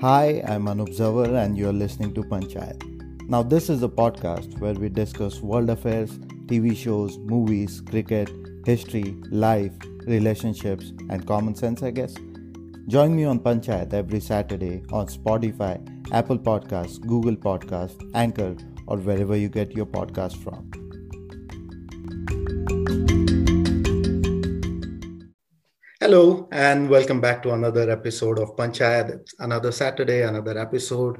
Hi, I'm Anup Zawar, and you're listening to Panchayat. Now, this is a podcast where we discuss world affairs, TV shows, movies, cricket, history, life, relationships, and common sense, I guess. Join me on Panchayat every Saturday on Spotify, Apple Podcasts, Google Podcasts, Anchor, or wherever you get your podcast from. Hello, and welcome back to another episode of Panchayat. It's another Saturday, another episode.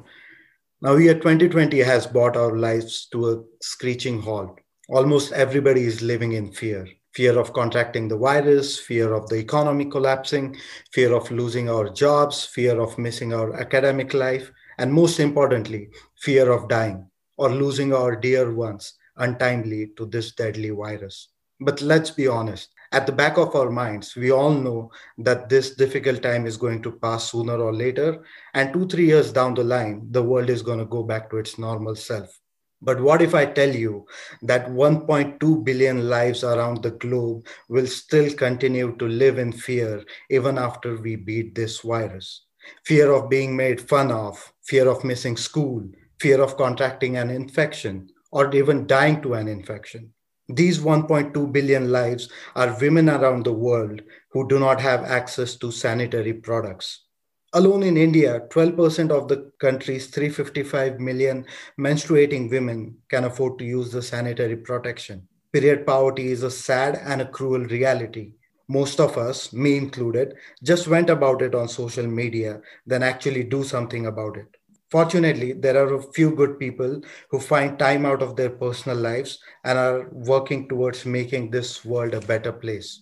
Now, year 2020 has brought our lives to a screeching halt. Almost everybody is living in fear fear of contracting the virus, fear of the economy collapsing, fear of losing our jobs, fear of missing our academic life, and most importantly, fear of dying or losing our dear ones untimely to this deadly virus. But let's be honest, at the back of our minds, we all know that this difficult time is going to pass sooner or later. And two, three years down the line, the world is going to go back to its normal self. But what if I tell you that 1.2 billion lives around the globe will still continue to live in fear even after we beat this virus? Fear of being made fun of, fear of missing school, fear of contracting an infection, or even dying to an infection. These 1.2 billion lives are women around the world who do not have access to sanitary products. Alone in India, 12% of the country's 355 million menstruating women can afford to use the sanitary protection. Period poverty is a sad and a cruel reality. Most of us, me included, just went about it on social media than actually do something about it. Fortunately, there are a few good people who find time out of their personal lives and are working towards making this world a better place.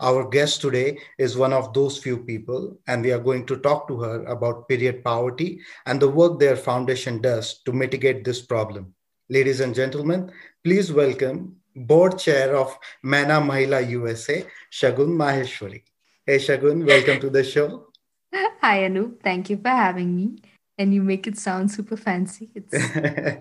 Our guest today is one of those few people, and we are going to talk to her about period poverty and the work their foundation does to mitigate this problem. Ladies and gentlemen, please welcome board chair of Myna Mahila USA, Shagun Maheshwari. Hey, Shagun, welcome to the show. Hi, Anu. Thank you for having me and you make it sound super fancy. It's the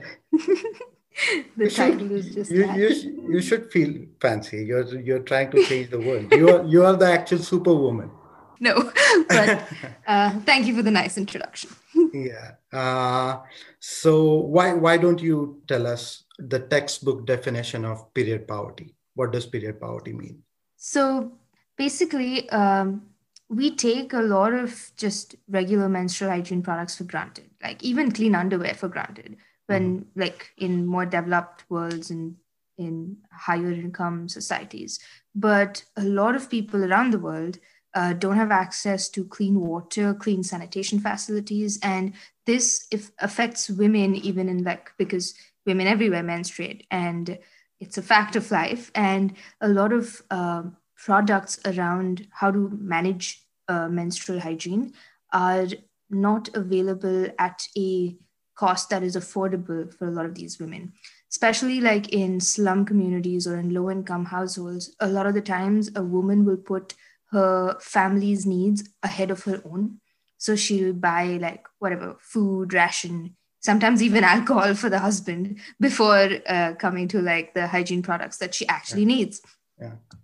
you title should, is just you, you, you, should feel fancy. You're you're trying to change the world. You are you are the actual superwoman. No, but uh, thank you for the nice introduction. yeah. Uh, so why why don't you tell us the textbook definition of period poverty? What does period poverty mean? So basically, um, we take a lot of just regular menstrual hygiene products for granted, like even clean underwear for granted. When mm-hmm. like in more developed worlds and in higher income societies, but a lot of people around the world uh, don't have access to clean water, clean sanitation facilities, and this if affects women even in like because women everywhere menstruate, and it's a fact of life, and a lot of um, products around how to manage uh, menstrual hygiene are not available at a cost that is affordable for a lot of these women. Especially like in slum communities or in low income households a lot of the times a woman will put her family's needs ahead of her own. So she'll buy like whatever food ration sometimes even alcohol for the husband before uh, coming to like the hygiene products that she actually needs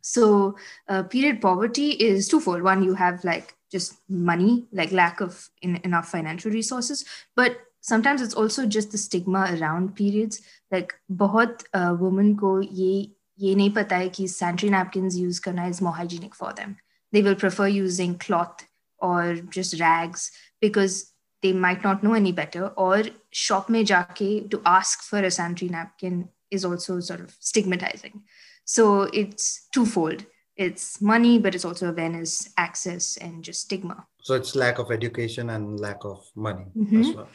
so uh, period poverty is twofold. One you have like just money like lack of in, enough financial resources but sometimes it's also just the stigma around periods. Like bahut uh, women ko ye ye nahi pata hai ki sanitary napkins use karna is more hygienic for them. They will prefer using cloth or just rags because they might not know any better or shop me jaake to ask for a sanitary napkin is also sort of stigmatizing. So it's twofold. It's money, but it's also awareness, access, and just stigma. So it's lack of education and lack of money mm-hmm. as well.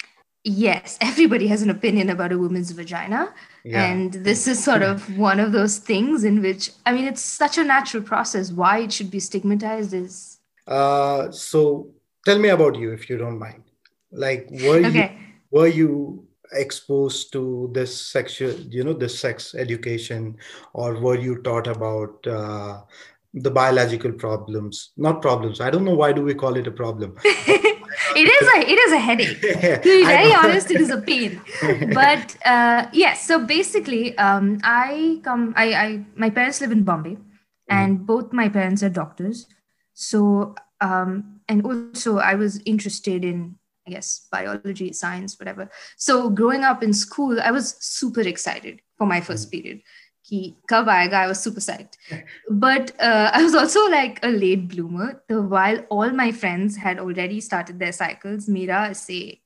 Yes, everybody has an opinion about a woman's vagina. Yeah. And this is sort of one of those things in which, I mean, it's such a natural process. Why it should be stigmatized is. Uh, so tell me about you, if you don't mind. Like, were okay. you were you exposed to this sexual you know this sex education? Or were you taught about uh, the biological problems? Not problems. I don't know why do we call it a problem. It is a it is a headache. To be very honest it is a pain. But uh, yes so basically um, i come I, I my parents live in bombay mm. and both my parents are doctors. So um, and also i was interested in I guess biology, science, whatever. So growing up in school, I was super excited for my first mm-hmm. period. Ki kab I was super psyched. But uh, I was also like a late bloomer. So while all my friends had already started their cycles, Mira say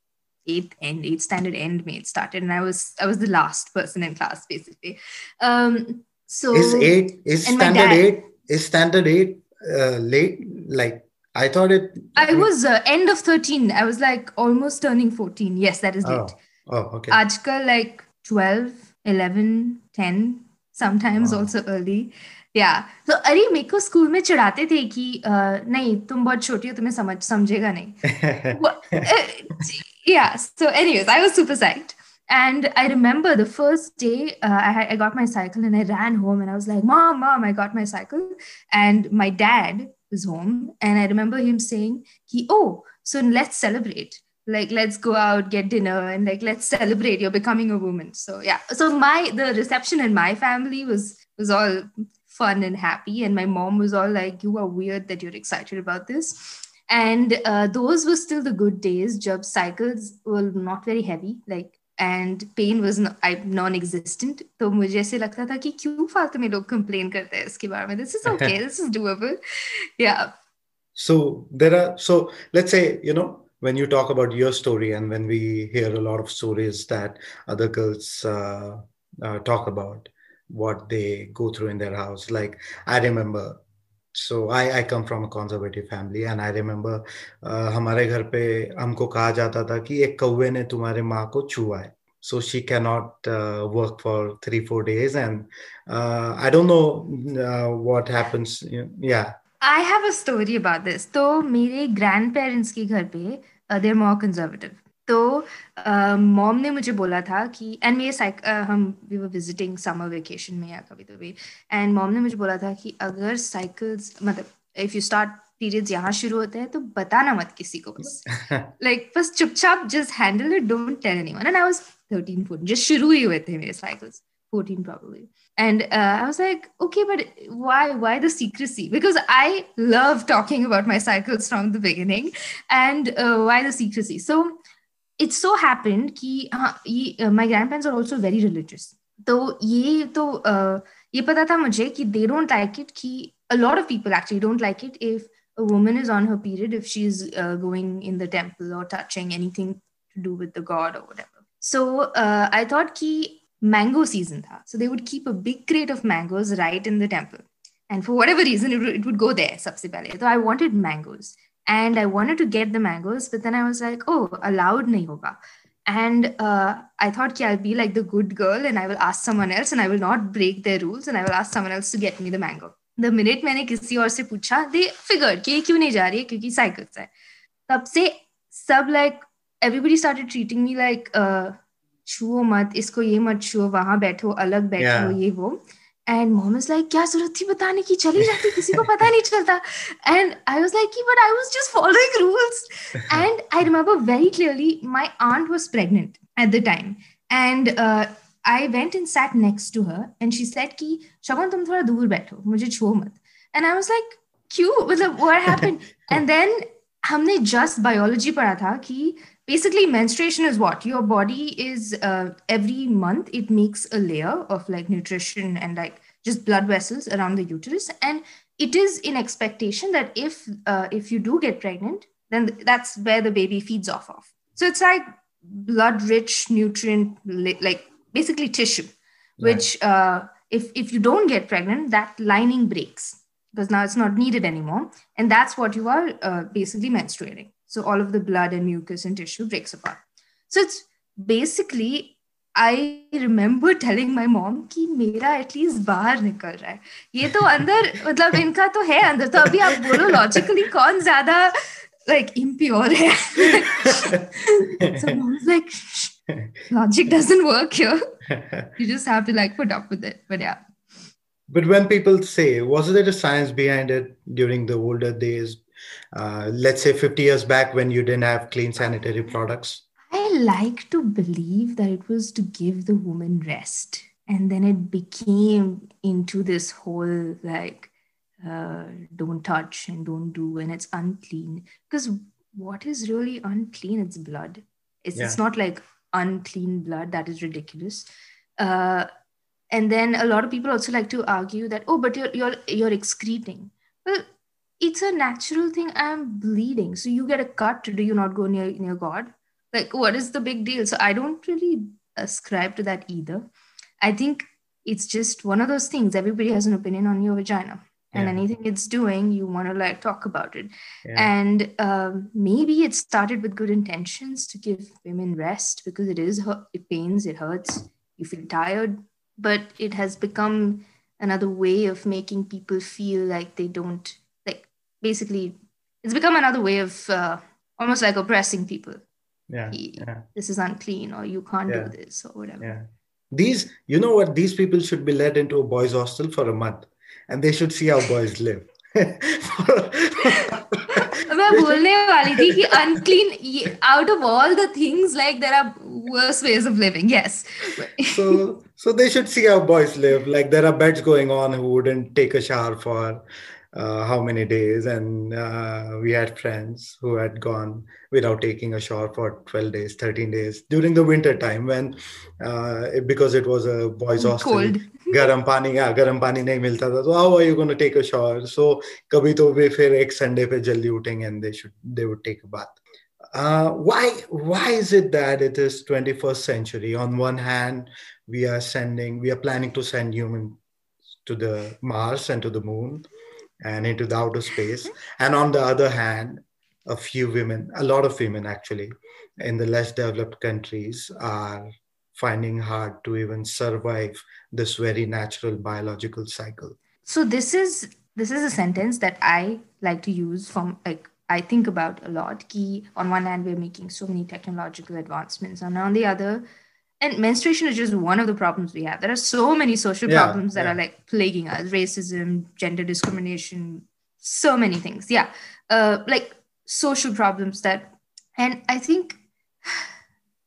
eighth end, eighth standard end made started, and I was I was the last person in class basically. Um, so is eight is standard dad, eight is standard eight uh, late like I thought it. I was uh, end of 13. I was like almost turning 14. Yes, that is late. Oh, oh okay. Ajkal like 12, 11, 10, sometimes wow. also early. या तो अरे मेरे को school में चिढ़ाते थे कि नहीं तुम बहुत छोटी हो तुम्हें समझ समझेगा नहीं या so anyways I was super साइक्ड And I remember the first day uh, I, had, I got my cycle and I ran home and I was like, Mom, Mom, I got my cycle. And my dad was home. And I remember him saying, he, Oh, so let's celebrate. Like, let's go out, get dinner, and like, let's celebrate. You're becoming a woman. So, yeah. So, my, the reception in my family was, was all fun and happy. And my mom was all like, You are weird that you're excited about this. And uh, those were still the good days. Job cycles were not very heavy, like and pain was non-existent. So मुझे ऐसे लगता था कि क्यों फालतू में लोग complain करते हैं इसके बारे में. This is okay. this is doable. Yeah. So there are so let's say you know when you talk about your story and when we hear a lot of stories that other girls uh, uh, talk about what they go through in their house like i remember so I I come from a conservative family and I remember हमारे घर पे हमको कहा जाता था कि एक कौवे ने तुम्हारे माँ को छुआ है। So she cannot work for three four days and I don't know what happens या I have a story about this तो मेरे ग्रैंड पेरेंट्स के घर पे देर मोर कंजर्वेटिव तो मॉम ने मुझे बोला था कि एंड मेरे साइक हम we were visiting summer vacation में या कभी कभी एंड मॉम ने मुझे बोला था कि अगर साइकिल्स मतलब इफ़ यू स्टार्ट पीरियड्स यहाँ शुरू होते हैं तो बताना मत किसी को बस। लाइक बस चुपचाप just handle it don't tell anyone and I was 13 14 just शुरू ही हुए थे मेरे cycles 14 probably. And uh, i was like okay but why why the secrecy? Because i love talking about my cycles from the beginning and uh, why the secrecy? So it so happened कि हाँ ये my grandparents are also very religious तो ये तो uh, ये पता था मुझे कि they don't like it कि a lot of people actually don't like it if a woman is on her period if she's uh, going in the temple or touching anything to do with the god or whatever so uh, I thought कि mango season था so they would keep a big crate of mangoes right in the temple and for whatever reason it would, it would go there सबसे पहले so I wanted mangoes And I wanted to get the mangoes, but then I was like, oh, allowed nahi hoga. And uh, I thought, yeah, I'll be like the good girl and I will ask someone else and I will not break their rules and I will ask someone else to get me the mango. The minute मैंने किसी और से पूछा they figured कि ये क्यों नहीं जा रही है क्योंकि साइकिल्स है तब से सब like everybody started treating me like uh, छुओ मत इसको ये मत छुओ वहाँ बैठो अलग बैठो yeah. ये वो एंड मोम इज़ लाइक क्या ज़रूरत थी बताने की? चली जाती किसी को पता नहीं चलता. And I was like but I was just following rules and I remember very clearly my aunt was pregnant at the time and I went in sat next to her and she said कि शगन तुम थोड़ा दूर बैठो मुझे छुओ मत and I was like क्यों मतलब व्हाट हैपेंड एंड देन हमने जस्ट बायोलॉजी पढ़ा था कि basically menstruation is what? Your body is uh, every month it makes a layer of like nutrition and like just blood vessels around the uterus. And it is in expectation that if uh, if you do get pregnant then that's where the baby feeds off of. So it's like blood rich nutrient like basically tissue which uh, if if you don't get pregnant that lining breaks because now it's not needed anymore. And that's what you are uh, basically menstruating so all of the blood and mucus and tissue breaks apart. So it's basically I remember telling my mom कि मेरा at least बाहर निकल रहा है ये तो अंदर मतलब इनका तो है अंदर तो अभी आप बोलो लॉजिकली कौन ज्यादा like impure है so mom's like logic doesn't work here you just have to like put up with it but yeah but when people say was there a science behind it during the older days Uh, let's say 50 years back when you didn't have clean sanitary products? I like to believe that it was to give the woman rest. And then it became into this whole like, uh, don't touch and don't do, and it's unclean. Because what is really unclean? It's blood. It's, Yeah. it's not like unclean blood. That is ridiculous. Uh, and then a lot of people also like to argue that, oh, but you're you're you're excreting. Well, it's a natural thing. I'm bleeding. So you get a cut. Do you not go near near God? Like, what is the big deal? So I don't really ascribe to that either. I think it's just one of those things. Everybody has an opinion on your vagina. And Yeah. anything it's doing, you want to like talk about it Yeah. and um, maybe it started with good intentions to give women rest because it is it pains it hurts you feel tired but it has become another way of making people feel like they don't basically it's become another way of uh, almost like oppressing people yeah. Y- Yeah. this is unclean or you can't Yeah. do this or whatever Yeah. These, you know what? These people should be led into a boys' hostel for a month and they should see how boys live. मैं बोलने वाली थी कि unclean out of all the things like there are worse ways of living yes so, so they should see how boys live. Like there are beds going on who wouldn't take a shower for uh, how many days and uh, we had friends who had gone without taking a shower for 12 days 13 days during the winter time when uh, it, because it was a boys hostel. Cold garam pani yeah nahi milta tha. So how are you going to take a shower? So kabhi to bhi fir ek sunday pe jaldi uthenge and they should they would take a bath. Uh, why why is it that it is 21st century? On one hand we are sending we are planning to send humans to the mars and to the moon and into the outer space. And on the other hand a few women a lot of women actually in the less developed countries are finding hard to even survive this very natural biological cycle. So this is this is a sentence that i like to use from like i think about a lot. Ki on one hand we're making so many technological advancements and on the other and menstruation is just one of the problems we have. There are so many social Yeah, problems that yeah. are like plaguing us. Racism gender discrimination so many things. Yeah. Uh, like social problems that and i think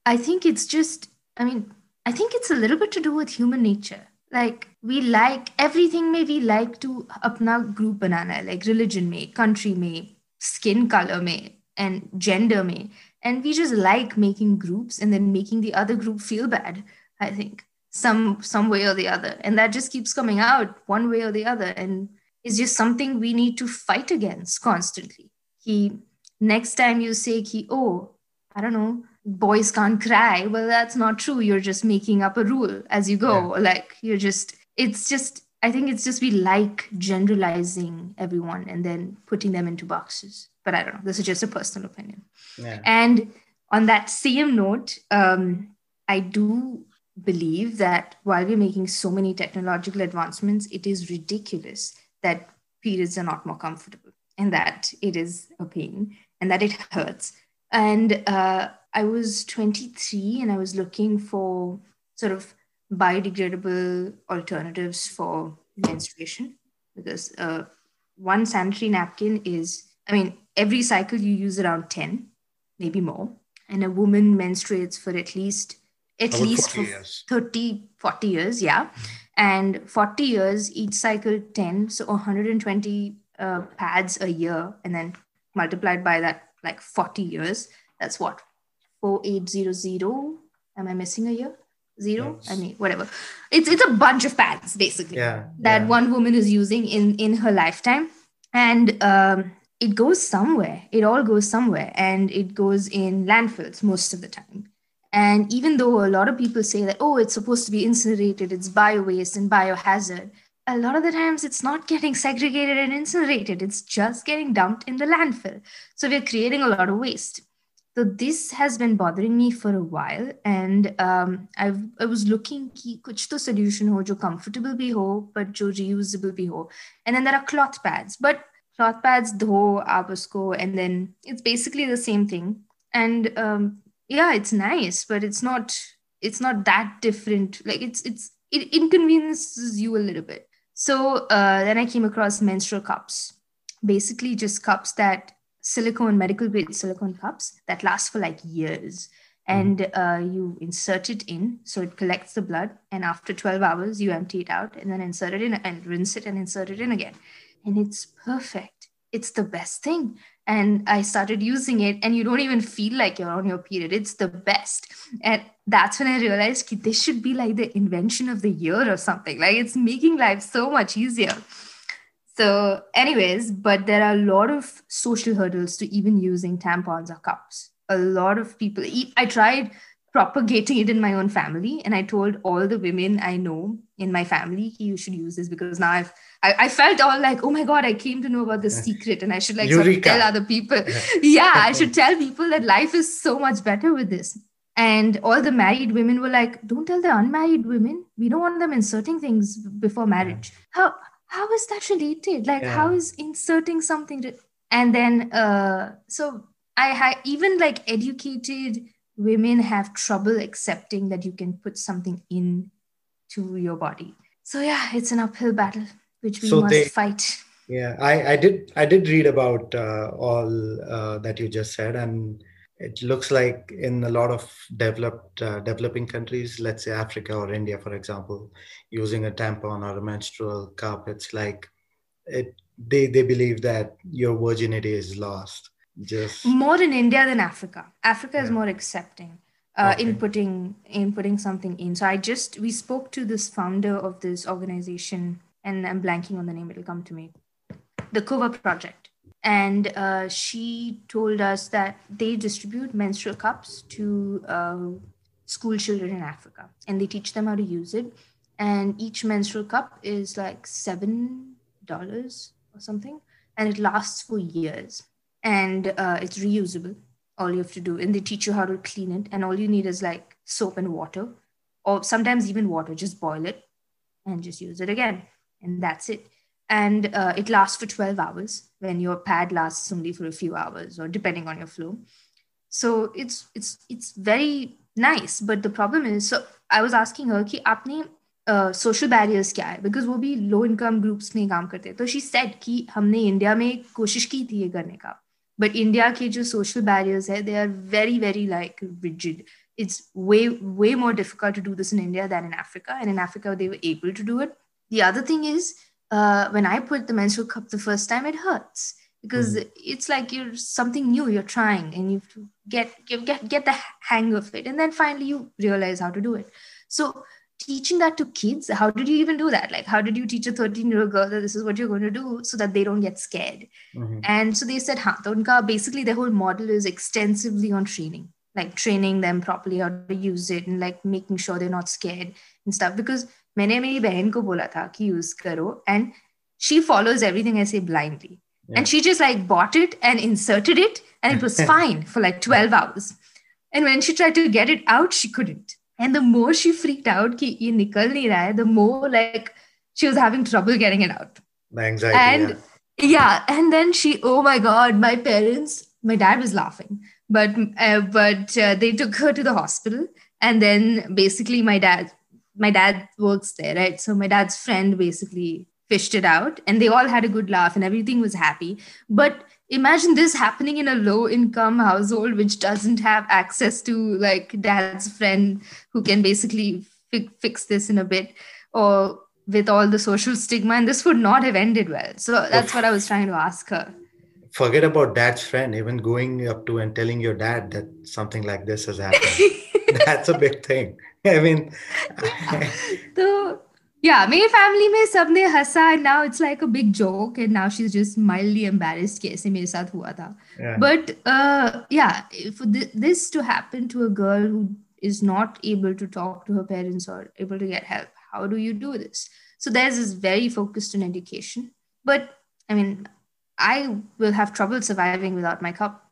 i think it's just i mean i think it's a little bit to do with human nature. Like we like everything may we like to apna group banana like religion may country may skin color may and gender may and we just like making groups and then making the other group feel bad i think some some way or the other. And that just keeps coming out one way or the other. And it's just something we need to fight against constantly. He next time you say he oh i don't know boys can't cry. Well that's not true. You're just making up a rule as you go. Like you're just it's just i think it's just we like generalizing everyone and then putting them into boxes. But i don't know. This is just a personal opinion. Yeah. And on that same note, um, I do believe that while we're making so many technological advancements, it is ridiculous that periods are not more comfortable and that it is a pain and that it hurts. And uh, I was 23 and I was looking for sort of biodegradable alternatives for menstruation because uh, one sanitary napkin is, I mean, every cycle you use around 10 maybe more and a woman menstruates for at least at About least 40 for years. 30 40 years yeah and 40 years each cycle 10 so 120 uh, pads a year and then multiplied by that like 40 years that's what 4800 am i missing a year zero? Yes. i mean whatever. It's it's a bunch of pads basically yeah that yeah. one woman is using in in her lifetime. And um, it goes somewhere. It all goes somewhere. And it goes in landfills most of the time. And even though a lot of people say that oh it's supposed to be incinerated it's bio waste and biohazard a lot of the times it's not getting segregated and incinerated. It's just getting dumped in the landfill. So we're creating a lot of waste so this has been bothering me for a while and um, I've, I was looking कि कुछ तो solution हो जो comfortable भी हो but जो reusable भी हो and then there are cloth pads but cloth pads धो आप उसको and then it's basically the same thing and um, yeah it's nice but it's not it's not that different like it's it's it inconveniences you a little bit so uh, then I came across menstrual cups basically just cups that silicone medical grade silicone cups that last for like years and uh, you insert it in so it collects the blood and after 12 hours you empty it out and then insert it in and rinse it and insert it in again and it's perfect it's the best thing. And I started using it, and you don't even feel like you're on your period. It's the best. And that's when I realized this should be like the invention of the year or something. Like it's making life so much easier. So, anyways, but there are a lot of social hurdles to even using tampons or cups. A lot of people, I tried propagating it in my own family. And I told all the women I know in my family, you should use this because now I've, I, I felt all like, oh my God, I came to know about this secret and I should like sort of tell other people. yeah, I should tell people that life is so much better with this. And all the married women were like, don't tell the unmarried women. We don't want them inserting things before marriage. How, how is that related? Like, yeah. how is inserting something? To, and then, uh, so I had even like educated women have trouble accepting that you can put something in to your body. So yeah, it's an uphill battle which we so must they, fight. Yeah, I, I did I did read about uh, all uh, that you just said, and it looks like in a lot of developed uh, developing countries, let's say Africa or India, for example, using a tampon or a menstrual cup, it's like it they they believe that your virginity is lost just more in India than Africa. Africa yeah. is more accepting uh, okay. in putting in putting something in. So I just we spoke to this founder of this organization, and I'm blanking on the name. It'll come to me. The Kova Project, and uh, she told us that they distribute menstrual cups to uh, school children in Africa, and they teach them how to use it. And each menstrual cup is like seven dollars or something, and it lasts for years and uh, it's reusable. All you have to do, and they teach you how to clean it, and all you need is like soap and water, or sometimes even water. Just boil it and just use it again, and that's it And uh, it lasts for 12 hours when your pad lasts only for a few hours, or depending on your flow. So it's it's it's very nice. But the problem is, so I was asking her कि आपने social uh, barriers क्या है because वो भी low income groups में काम करते हैं तो शी सेट कि हमने इंडिया में कोशिश की थी ये करने का but india ke jo social barriers hai they are very very like rigid it's way way more difficult to do this in india than in africa and in africa they were able to do it the other thing is uh, when i put the menstrual cup the first time it hurts because mm. it's like you're something new you're trying and you get you get get the hang of it and then finally you realize how to do it so teaching that to kids how did you even do that like how did you teach a 13 year old girl that this is what you're going to do so that they don't get scared mm-hmm. and so they said ha to basically their whole model is extensively on training like training them properly how to use it and like making sure they're not scared and stuff because मैंने मेरी बहन को बोला था कि use करो and she follows everything I say blindly yeah. and she just like bought it and inserted it and it was fine for like 12 hours and when she tried to get it out she couldn't and the more she freaked out कि ये निकल नहीं रहा है, the more like she was having trouble getting it out. The anxiety. And yeah. yeah, and then she, oh my god, my parents, my dad was laughing, but uh, but uh, they took her to the hospital, and then basically my dad, my dad works there, right? So my dad's friend basically fished it out, and they all had a good laugh, and everything was happy, but imagine this happening in a low income household which doesn't have access to like dad's friend who can basically fi- fix this in a bit or with all the social stigma and this would not have ended well. So that's what i was trying to ask her. Forget about dad's friend even going up to and telling your dad that something like this has happened. That's a big thing i mean so yeah, my family में सबने हंसा and now it's like a big joke and now she's just mildly embarrassed कि ऐसे मेरे साथ हुआ था. Yeah. But uh, yeah, for th- this to happen to a girl who is not able to talk to her parents or able to get help, how do you do this? So there's this very focused on education. But I mean, I will have trouble surviving without my cup.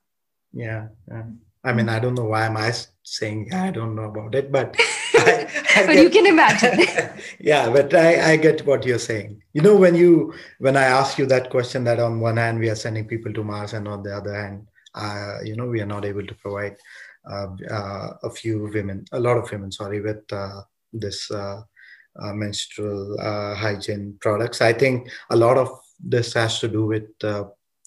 Yeah. yeah. I mean, I don't know why am I saying I don't know about it, but I, I but get, you can imagine. yeah, but I, I get what you're saying. You know, when you when I ask you that question, that on one hand we are sending people to Mars, and on the other hand, uh, you know, we are not able to provide uh, uh, a few women, a lot of women, sorry, with uh, this uh, uh, menstrual hygiene products. I think a lot of this has to do with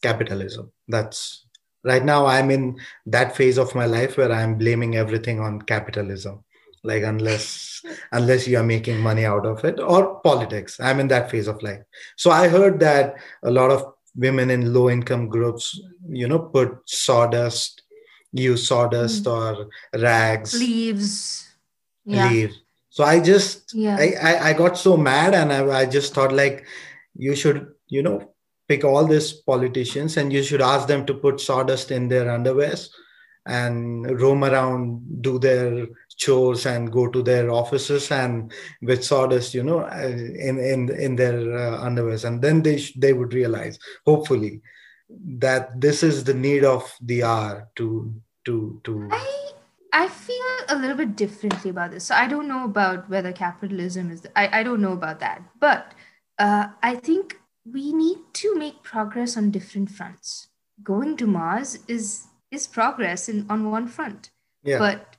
capitalism. That's right now i'm in that phase of my life where i'm blaming everything on capitalism like unless unless you are making money out of it or politics i'm in that phase of life so i heard that a lot of women in low income groups you know put sawdust use sawdust mm. or rags leaves yeah. leaves so i just yeah. I, I, I got so mad and I, I just thought like you should you know pick all these politicians and you should ask them to put sawdust in their underwears and roam around do their chores and go to their offices and with sawdust you know uh, in in in their uh, underwears. And then they sh- they would realize hopefully that this is the need of the hour to to to I, I feel a little bit differently about this. So i don't know about whether capitalism is i, I don't know about that. But uh, i think we need to make progress on different fronts. Going to mars is is progress in on one front. Yeah. but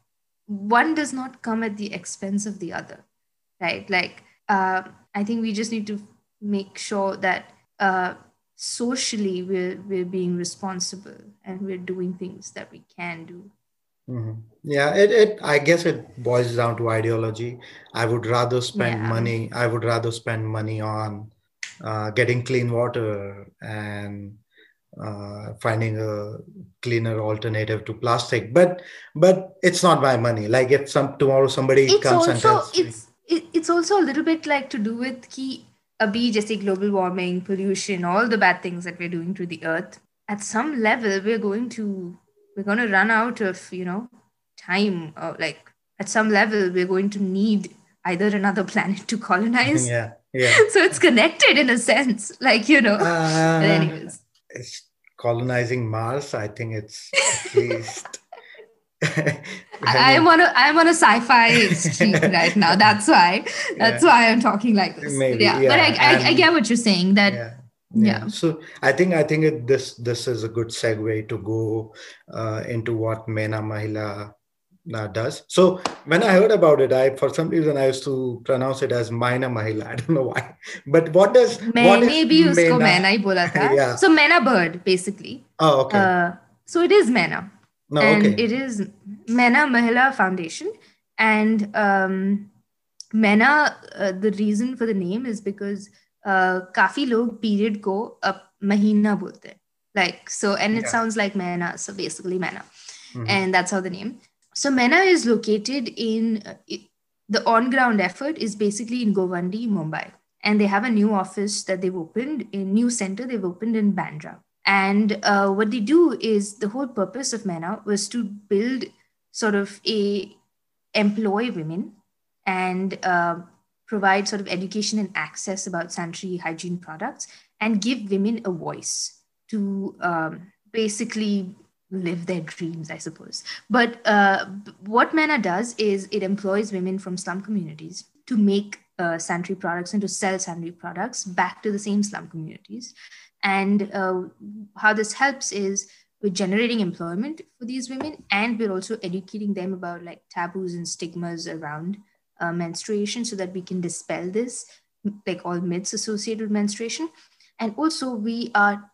one does not come at the expense of the other right like uh, i think we just need to make sure that uh, socially we're we're being responsible and we're doing things that we can do mm-hmm. yeah it, it i guess it boils down to ideology i would rather spend yeah. money i would rather spend money on uh, getting clean water and uh, finding a cleaner alternative to plastic. But but it's not my money. Like if some tomorrow somebody it's comes also, and tells it's me, it's also a little bit like to do with key abhi just global warming pollution all the bad things that we're doing to the earth. At some level we're going to we're going to run out of you know time or like at some level we're going to need either another planet to colonize. Yeah yeah. So it's connected in a sense like you know. Uh, anyways colonizing Mars. I think it's at least. I'm on a I'm on a sci-fi street right now. That's why. That's yeah. why I'm talking like this. Maybe, yeah. yeah. But I, I, I, get what you're saying. That yeah. yeah. yeah. So I think I think it, this this is a good segue to go uh, into what Mena Mahila uh, does. So when I heard about it, I for some reason I used to pronounce it as Maina Mahila. I don't know why. But what does what maybe usko Maina ही बोला था. yeah. So Maina bird basically. Oh okay. Uh, so it is Maina. No, and okay. it is Maina Mahila Foundation and um, Maina. Uh, the reason for the name is because uh, काफी लोग period को अब महीना बोलते हैं. Like so, and it yeah. sounds like Maina. So basically Maina. Mm-hmm. And that's how the name. So Myna is located in uh, the on-ground effort is basically in Govandi, Mumbai, and they have a new office that they've opened, a new center they've opened in Bandra. And uh, what they do is the whole purpose of Myna was to build sort of a employ women and uh, provide sort of education and access about sanitary hygiene products and give women a voice to um, basically live their dreams, I suppose. But uh, what Myna does is it employs women from slum communities to make uh, sanitary products and to sell sanitary products back to the same slum communities. And uh, how this helps is we're generating employment for these women, and we're also educating them about like taboos and stigmas around uh, menstruation, so that we can dispel this, like all myths associated with menstruation. And also, we are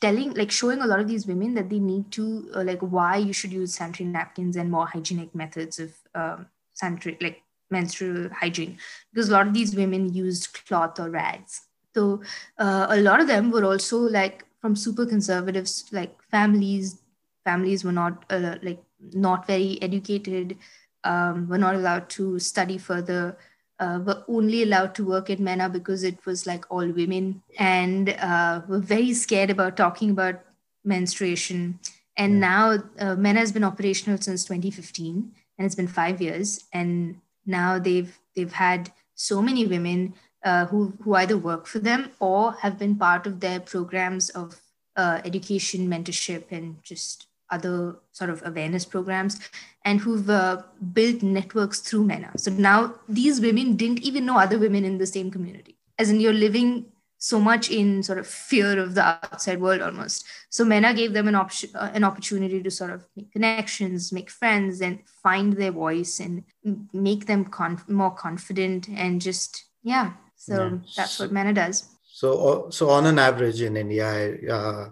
telling like showing a lot of these women that they need to uh, like why you should use sanitary napkins and more hygienic methods of um, sanitary like menstrual hygiene. Because a lot of these women used cloth or rags. So uh, a lot of them were also like from super conservatives like families families were not uh, like not very educated um, were not allowed to study further uh, were only allowed to work at MENA because it was like all women and uh, were very scared about talking about menstruation. And yeah. now uh, Myna has been operational since 2015 and it's been five years. And now they've they've had so many women uh, who, who either work for them or have been part of their programs of uh, education, mentorship, and just other sort of awareness programs and who've uh, built networks through MENA. So now these women didn't even know other women in the same community. As in, you're living so much in sort of fear of the outside world almost. So MENA gave them an option, uh, an opportunity to sort of make connections, make friends, and find their voice and make them conf- more confident and just yeah. So yeah. that's what MENA does. So, uh, so on an average in India, I uh,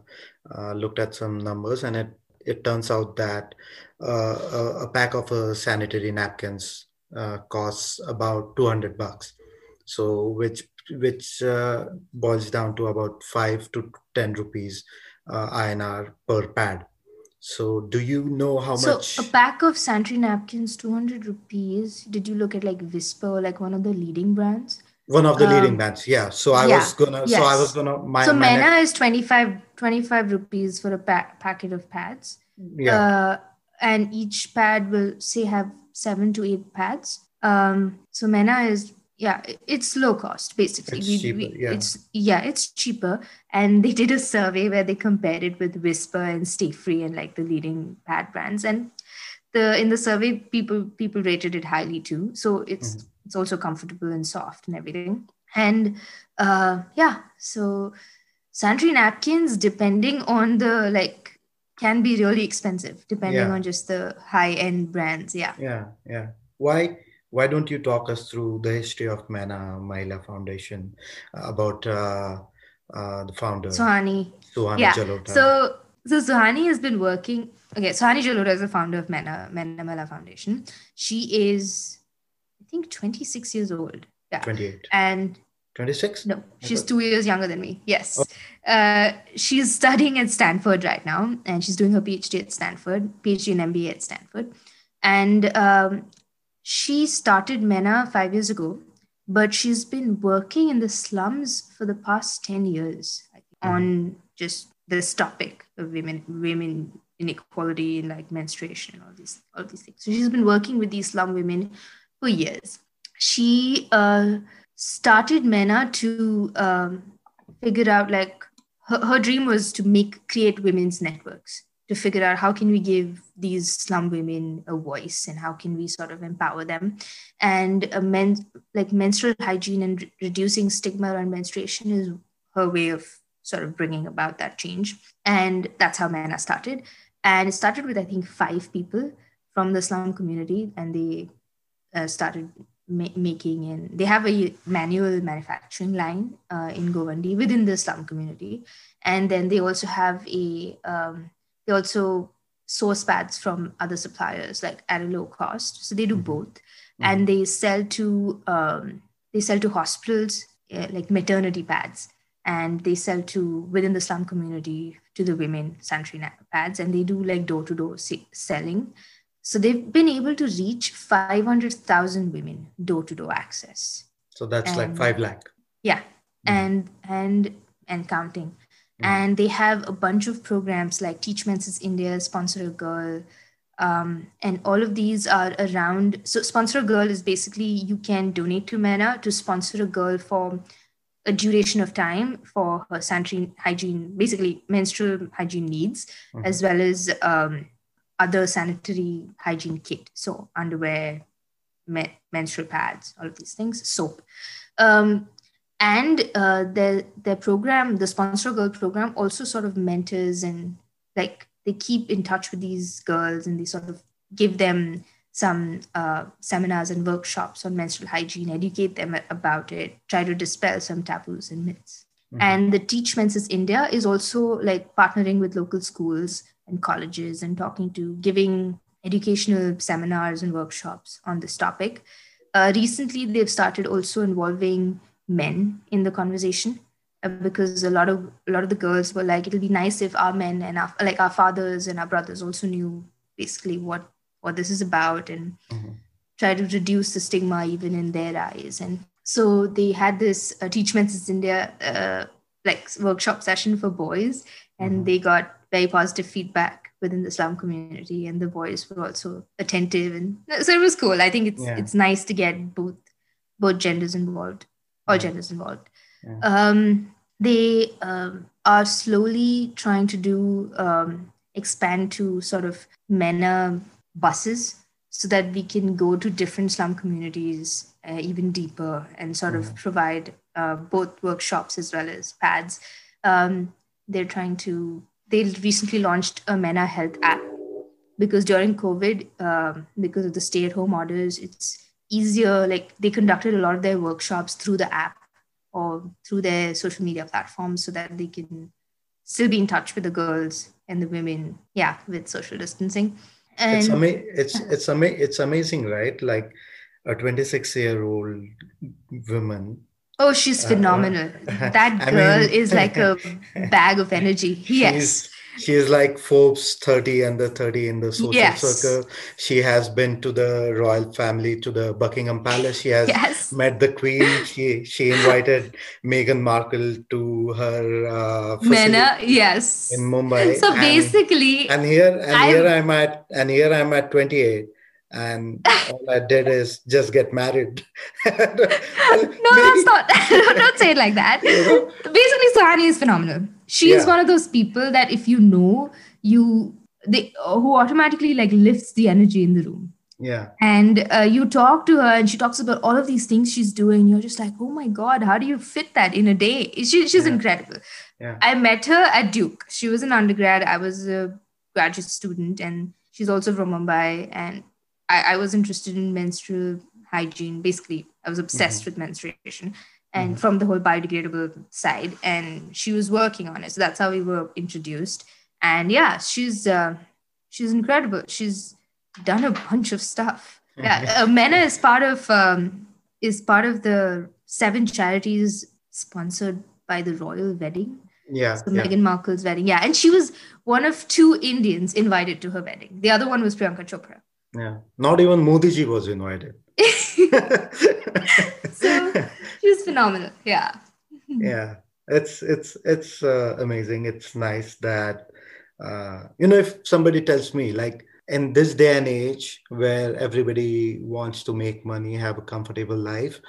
uh, looked at some numbers, and it it turns out that uh, a, pack of uh, sanitary napkins uh, costs about 200 bucks so which which uh, boils down to about five to ten rupees uh, INR per pad. So, do you know how so much? So, a pack of sanitary napkins, 200 rupees. Did you look at like Whisper, like one of the leading brands? One of the leading Um, bands, yeah. So I yeah, was gonna, so I was gonna, my, so my next, is 25, 25 rupees for a pa- packet of pads. yeah, Uh, and each pad will say have seven to eight pads. Um, so Mena is yeah, it's low cost basically. It's cheaper, yeah. It's yeah, it's cheaper. And they did a survey where they compared it with Whisper and Stayfree and like the leading pad brands. And the in the survey, people people rated it highly too. So it's Mm-hmm. It's also comfortable and soft and everything. And uh, yeah, so sanitary napkins, depending on the like, can be really expensive depending Yeah. on just the high end brands. Yeah. yeah, yeah. Why, why don't you talk us through the history of Mana Mahila Foundation uh, about uh, uh, the founder, Suhani. Suhana Yeah. Jalota? So so Suhani has been working. Okay, Suhani Jalota is the founder of Mena Mena Mela Foundation. She is, I think, 26 years old. Yeah. 28, And 26? No, she's two years younger than me. Yes. Uh, she's studying at Stanford right now, and she's doing her PhD at Stanford, PhD in MBA at Stanford. And um, she started MENA five years ago, but she's been working in the slums for the past 10 years think, on just this topic of women, women inequality and like menstruation and all these, all these things. So she's been working with these slum women for years. She uh, started MENA to um, figure out like her, her dream was to make create women's networks to figure out how can we give these slum women a voice and how can we sort of empower them. And uh, men like menstrual hygiene and re- reducing stigma around menstruation is her way of sort of bringing about that change. And that's how mana started. And it started with i think five people from the slum community and they uh, started ma- making and they have a manual manufacturing line uh, in Govandi within the slum community, and then they also have a um, they also source pads from other suppliers like at a low cost. So they do both, and they sell to um, they sell to hospitals uh, like maternity pads, and they sell to within the slum community to the women sanitary pads, and they do like door to door selling. So they've been able to reach 500,000 women door to door access. So that's like 5 lakh. Yeah. And, and, and counting. And they have a bunch of programs like Teach Menses India, Sponsor a Girl. Um, and all of these are around. So, Sponsor a Girl is basically you can donate to MENA to sponsor a girl for a duration of time for her sanitary hygiene, basically menstrual hygiene needs, as well as um, other sanitary hygiene kit. So underwear, me- menstrual pads, all of these things, soap. Um, and uh, their, their program, the Sponsor Girl program, also sort of mentors and like they keep in touch with these girls and they sort of give them some uh, seminars and workshops on menstrual hygiene, educate them about it, try to dispel some taboos and myths. And the Teach Menses India is also like partnering with local schools and colleges and talking to giving educational seminars and workshops on this topic. Uh, recently, they've started also involving men in the conversation uh, because a lot of a lot of the girls were like, it'll be nice if our men and our, like our fathers and our brothers also knew basically what what this is about and try to reduce the stigma even in their eyes. And so they had this uh, Teach Men's India uh, like workshop session for boys, and they got very positive feedback within the slum community, and the boys were also attentive, and so it was cool. I think it's Yeah. it's nice to get both both genders involved, all Yeah. genders involved. Yeah. Um, they um, are slowly trying to do um, expand to sort of MENA buses so that we can go to different slum communities uh, even deeper and sort of provide uh, both workshops as well as pads. Um, they're trying to, they recently launched a MENA health app because during COVID, um, because of the stay at home orders, it's easier. Like they conducted a lot of their workshops through the app or through their social media platforms so that they can still be in touch with the girls and the women, yeah, with social distancing. And it's ama- it's it's ama- it's amazing right like a 26 year old woman Oh, she's Uh, phenomenal. That I girl mean- is like a bag of energy. Yes. She's she is like Forbes 30 under 30 in the social Yes. circle. She has been to the royal family, to the Buckingham Palace. She has Yes. met the Queen. She she invited Meghan Markle to her uh, Mena, yes. in Mumbai. So and- basically, and here and I'm- here I'm at and here I'm at 28 and all I did is just get married. no, that's not. don't say it like that. You know? Basically, Suhani is phenomenal. She is Yeah. one of those people that if you know, you they who automatically like lifts the energy in the room. Yeah. And uh, you talk to her, and she talks about all of these things she's doing. You're just like, oh my god, how do you fit that in a day? She, she's Yeah. incredible. Yeah. I met her at Duke. She was an undergrad. I was a graduate student, and she's also from Mumbai. And I, I was interested in menstrual hygiene. Basically, I was obsessed with menstruation and from the whole biodegradable side. And she was working on it. So that's how we were introduced. And yeah, she's uh, she's incredible. She's done a bunch of stuff. Yeah, uh, Myna is part of um, is part of the seven charities sponsored by the royal wedding. Yeah. So yeah. Meghan Markle's wedding. Yeah. And she was one of two Indians invited to her wedding. The other one was Priyanka Chopra. Yeah. Not even Modi ji was invited. So she was phenomenal. Yeah. yeah it's it's it's uh, amazing it's nice that uh, you know if somebody tells me like in this day and age where everybody wants to make money have a comfortable life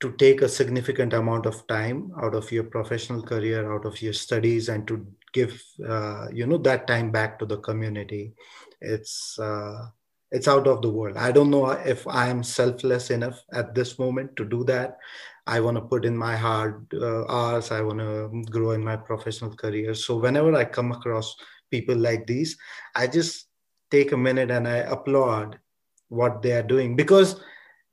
to take a significant amount of time out of your professional career out of your studies and to give uh, you know that time back to the community it's uh, it's out of the world i don't know if i am selfless enough at this moment to do that I want to put in my hard uh, hours. I want to grow in my professional career. So whenever I come across people like these, I just take a minute and I applaud what they are doing because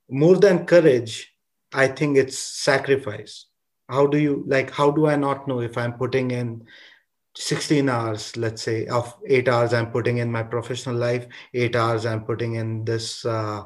more than courage, I think it's sacrifice. How do you like? How do I not know if I'm putting in 16 hours, let's say, of eight hours I'm putting in my professional life, eight hours I'm putting in this. Uh,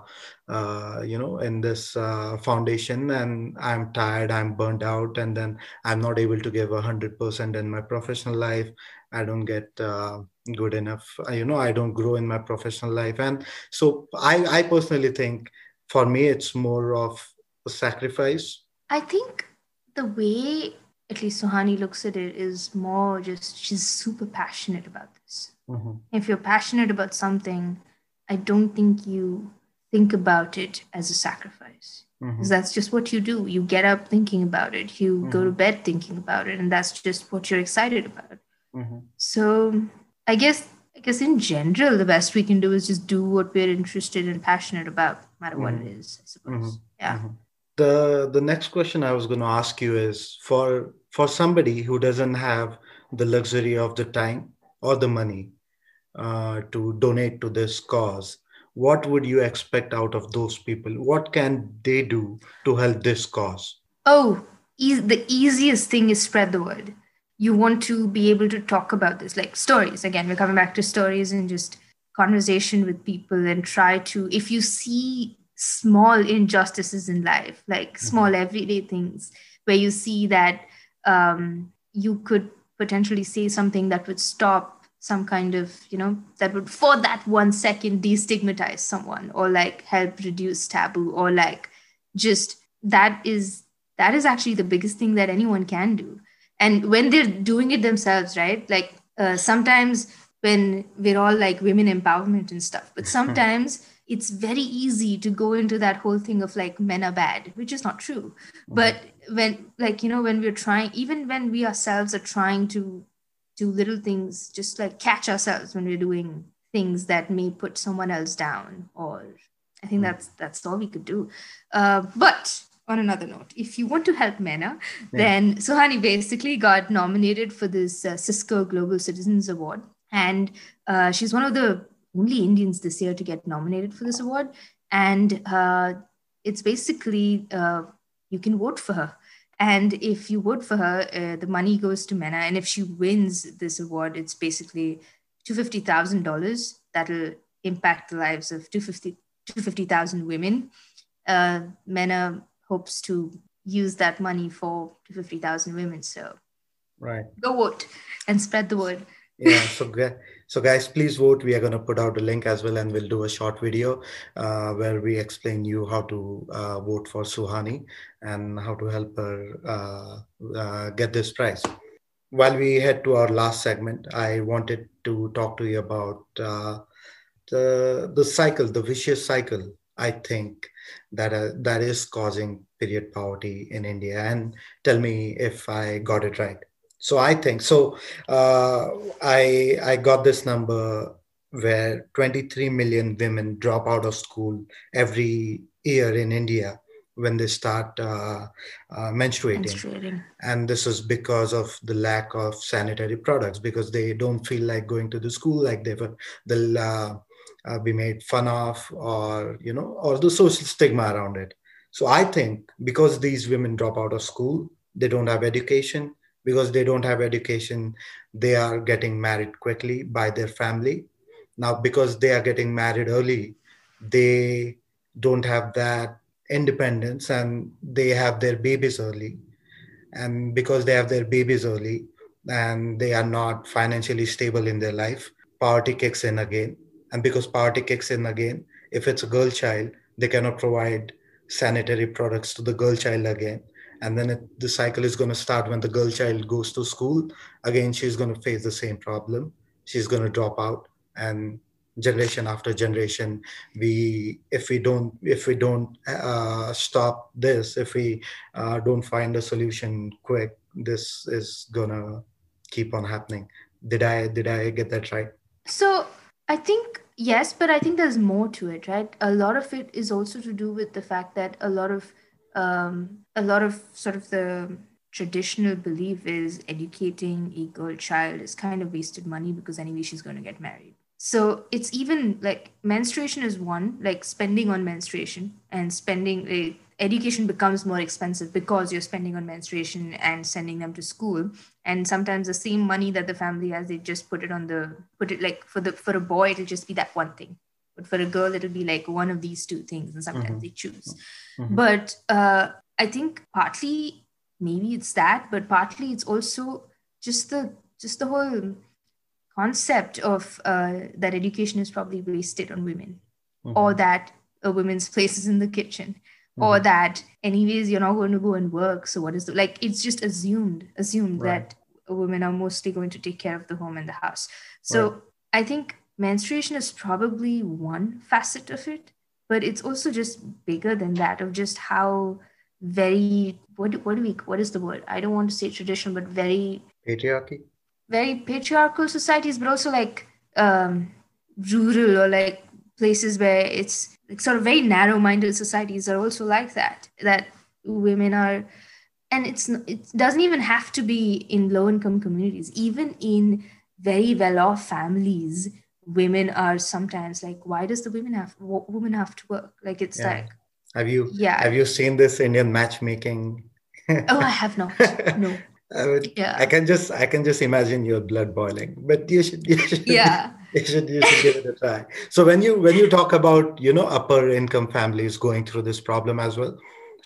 uh, you know in this uh, foundation and i'm tired i'm burnt out and then i'm not able to give 100% in my professional life i don't get uh, good enough Uh, you know i don't grow in my professional life and so i i personally think for me it's more of a sacrifice I think the way at least Suhani looks at it is more just she's super passionate about this. Mhm. If you're passionate about something, I don't think you think about it as a sacrifice. Because that's just what you do. You get up thinking about it, you go to Mhm. bed thinking about it, and that's just what you're excited about. Mhm. So I guess I guess in general, the best we can do is just do what we're interested and passionate about, no matter what it is, I suppose. Yeah. The the next question I was going to ask you is for for somebody who doesn't have the luxury of the time or the money uh, to donate to this cause, what would you expect out of those people? What can they do to help this cause? Oh, e- the easiest thing is spread the word. You want to be able to talk about this, like stories. Again, we're coming back to stories and just conversation with people and try to, if you see small injustices in life, like small everyday things, where you see that um, you could potentially say something that would stop some kind of, you know, that would for that one second destigmatize someone or like help reduce taboo or like just that is that is actually the biggest thing that anyone can do. And when they're doing it themselves right? Like uh, sometimes when we're all like women empowerment and stuff but sometimes it's very easy to go into that whole thing of like men are bad which is not true. But when like you know when we're trying even when we ourselves are trying to do little things just like catch ourselves when we're doing things that may put someone else down or i think Mm. that's that's all we could do. Uh, but on another note if you want to help myna then suhani basically got nominated for this uh, cisco global citizens award. And uh, she's one of the only indians this year to get nominated for this award and uh, it's basically uh, you can vote for her and if you vote for her uh, the money goes to myna and if she wins this award it's basically $250000 that'll impact the lives of 250 250,000 women uh, myna hopes to use that money for 50,000 women. So right. Go vote and spread the word. yeah. So, so guys, please vote. We are going to put out a link as well, and we'll do a short video uh, where we explain you how to uh, vote for Suhani and how to help her uh, uh get this prize. While we head to our last segment, I wanted to talk to you about uh, the the cycle, the vicious cycle. I think that uh, that is causing period poverty in India. And tell me if I got it right. So I think so. Uh, I I got this number where 23 million women drop out of school every year in India when they start uh, uh, menstruating. menstruating. And this is because of the lack of sanitary products because they don't feel like going to the school like they were. They'll uh, uh, be made fun of or, you know, or the social stigma around it. So I think because these women drop out of school, they don't have education. Because they don't have education, they are getting married quickly by their family. Now, because they are getting married early, they don't have that independence and they have their babies early. And because they have their babies early and they are not financially stable in their life, poverty kicks in again. And because poverty kicks in again, if it's a girl child, they cannot provide sanitary products to the girl child again. And then it, the cycle is going to start when the girl child goes to school. Again, she's going to face the same problem. She's going to drop out. And generation after generation we if we don't if we don't uh, stop this if we uh, don't find a solution quick this is gonna keep on happening did i did i get that right so i think yes but i think there's more to it right a lot of it is also to do with the fact that a lot of um, a lot of sort of the traditional belief is educating a girl child is kind of wasted money because anyway she's going to get married. So it's even like menstruation is one like spending on menstruation and spending like, education becomes more expensive because you're spending on menstruation and sending them to school. And sometimes the same money that the family has they just put it on the put it like for the for a boy it'll just be that one thing but for a girl it'll be like one of these two things and sometimes mm-hmm. they choose mm-hmm. but uh, i think partly maybe it's that but partly it's also just the just the whole concept of uh, that education is probably wasted on women mm-hmm. or that a woman's place is in the kitchen mm-hmm. or that anyways you're not going to go and work so what is the like it's just assumed assumed right. that women are mostly going to take care of the home and the house so right. i think menstruation is probably one facet of it but it's also just bigger than that of just how very what, what do we what is the word i don't want to say traditional but very patriarchy very patriarchal societies, but also like um, rural or like places where it's like sort of very narrow-minded societies are also like that. That women are, and it's it doesn't even have to be in low-income communities. Even in very well-off families, women are sometimes like, why does the women have women have to work? Like it's yeah. like. Have you yeah. have you seen this Indian matchmaking? oh, I have not. No. I would, yeah. I can just I can just imagine your blood boiling. But you should you should yeah. you should you should give it a try. So when you when you talk about you know upper income families going through this problem as well,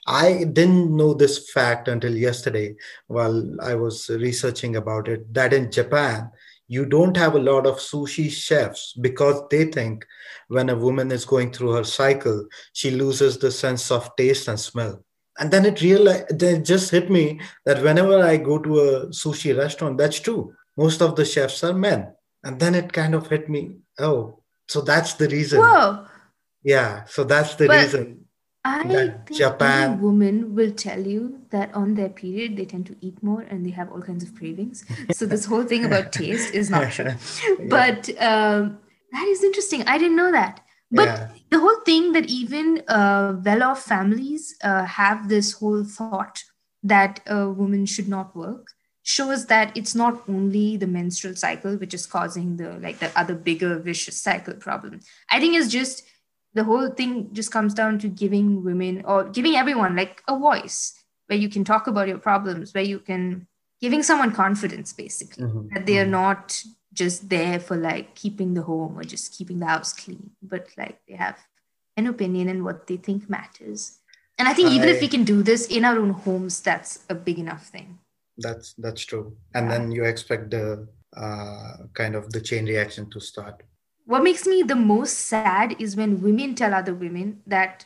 I didn't know this fact until yesterday while I was researching about it. That in Japan you don't have a lot of sushi chefs because they think when a woman is going through her cycle she loses the sense of taste and smell. And then it realized then it just hit me that whenever i go to a sushi restaurant that's true. Most of the chefs are men. And then it kind of hit me oh so that's the reason. Whoa. yeah so that's the but reason I think Japan any woman will tell you that on their period they tend to eat more and they have all kinds of cravings. So this whole thing about taste is not true. But um, that is interesting. I didn't know that. But yeah. the whole thing that even uh, well off families uh, have this whole thought that a woman should not work shows that it's not only the menstrual cycle which is causing the like the other bigger vicious cycle problem i think it's just the whole thing just comes down to giving women or giving everyone like a voice where you can talk about your problems where you can giving someone confidence basically mm-hmm. that they are mm-hmm. not just there for like keeping the home or just keeping the house clean, but like they have an opinion and what they think matters. And I think even I, if we can do this in our own homes, that's a big enough thing. That's that's true. And yeah. then you expect the uh, kind of the chain reaction to start. What makes me the most sad is when women tell other women that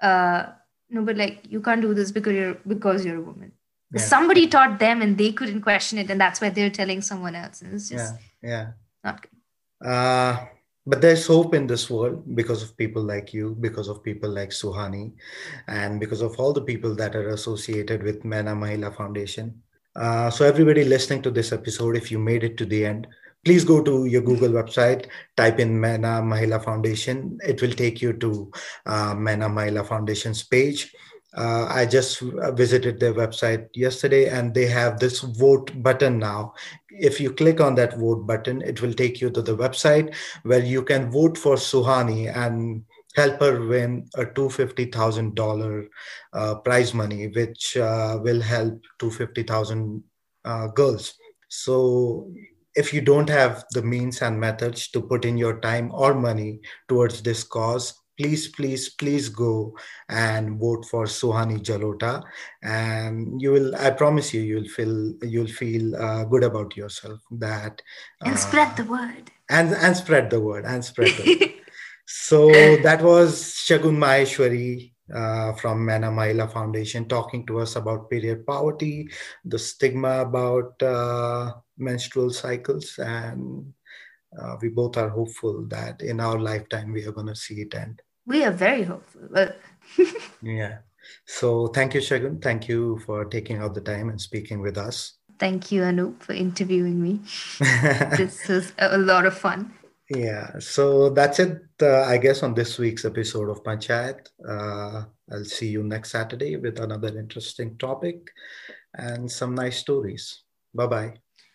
uh, no, but like you can't do this because you're because you're a woman. Yeah. Somebody taught them and they couldn't question it, and that's why they're telling someone else. And it's just yeah, yeah, not good. Uh, but there's hope in this world because of people like you, because of people like Suhani, and because of all the people that are associated with Myna Mahila Foundation. Uh, so, everybody listening to this episode, if you made it to the end, please go to your Google website, type in Myna Mahila Foundation. It will take you to uh, Myna Mahila Foundation's page. Uh, I just visited their website yesterday and they have this vote button now. If you click on that vote button, it will take you to the website where you can vote for Suhani and help her win a $250,000 uh, prize money, which uh, will help 250,000 uh, girls. So if you don't have the means and methods to put in your time or money towards this cause, please, please, please go and vote for Suhani Jalota, and you will. I promise you, you'll feel you'll feel uh, good about yourself. That and uh, spread the word. And and spread the word and spread the word. so that was Shagun Maheshwari uh, from Myna Mahila Foundation talking to us about period poverty, the stigma about uh, menstrual cycles, and uh, we both are hopeful that in our lifetime we are going to see it end. We are very hopeful. yeah. So thank you, Shagun. Thank you for taking out the time and speaking with us. Thank you, Anup, for interviewing me. this was a lot of fun. Yeah, so that's it, uh, I guess, on this week's episode of Panchayat. Uh, I'll see you next Saturday with another interesting topic and some nice stories. Bye bye.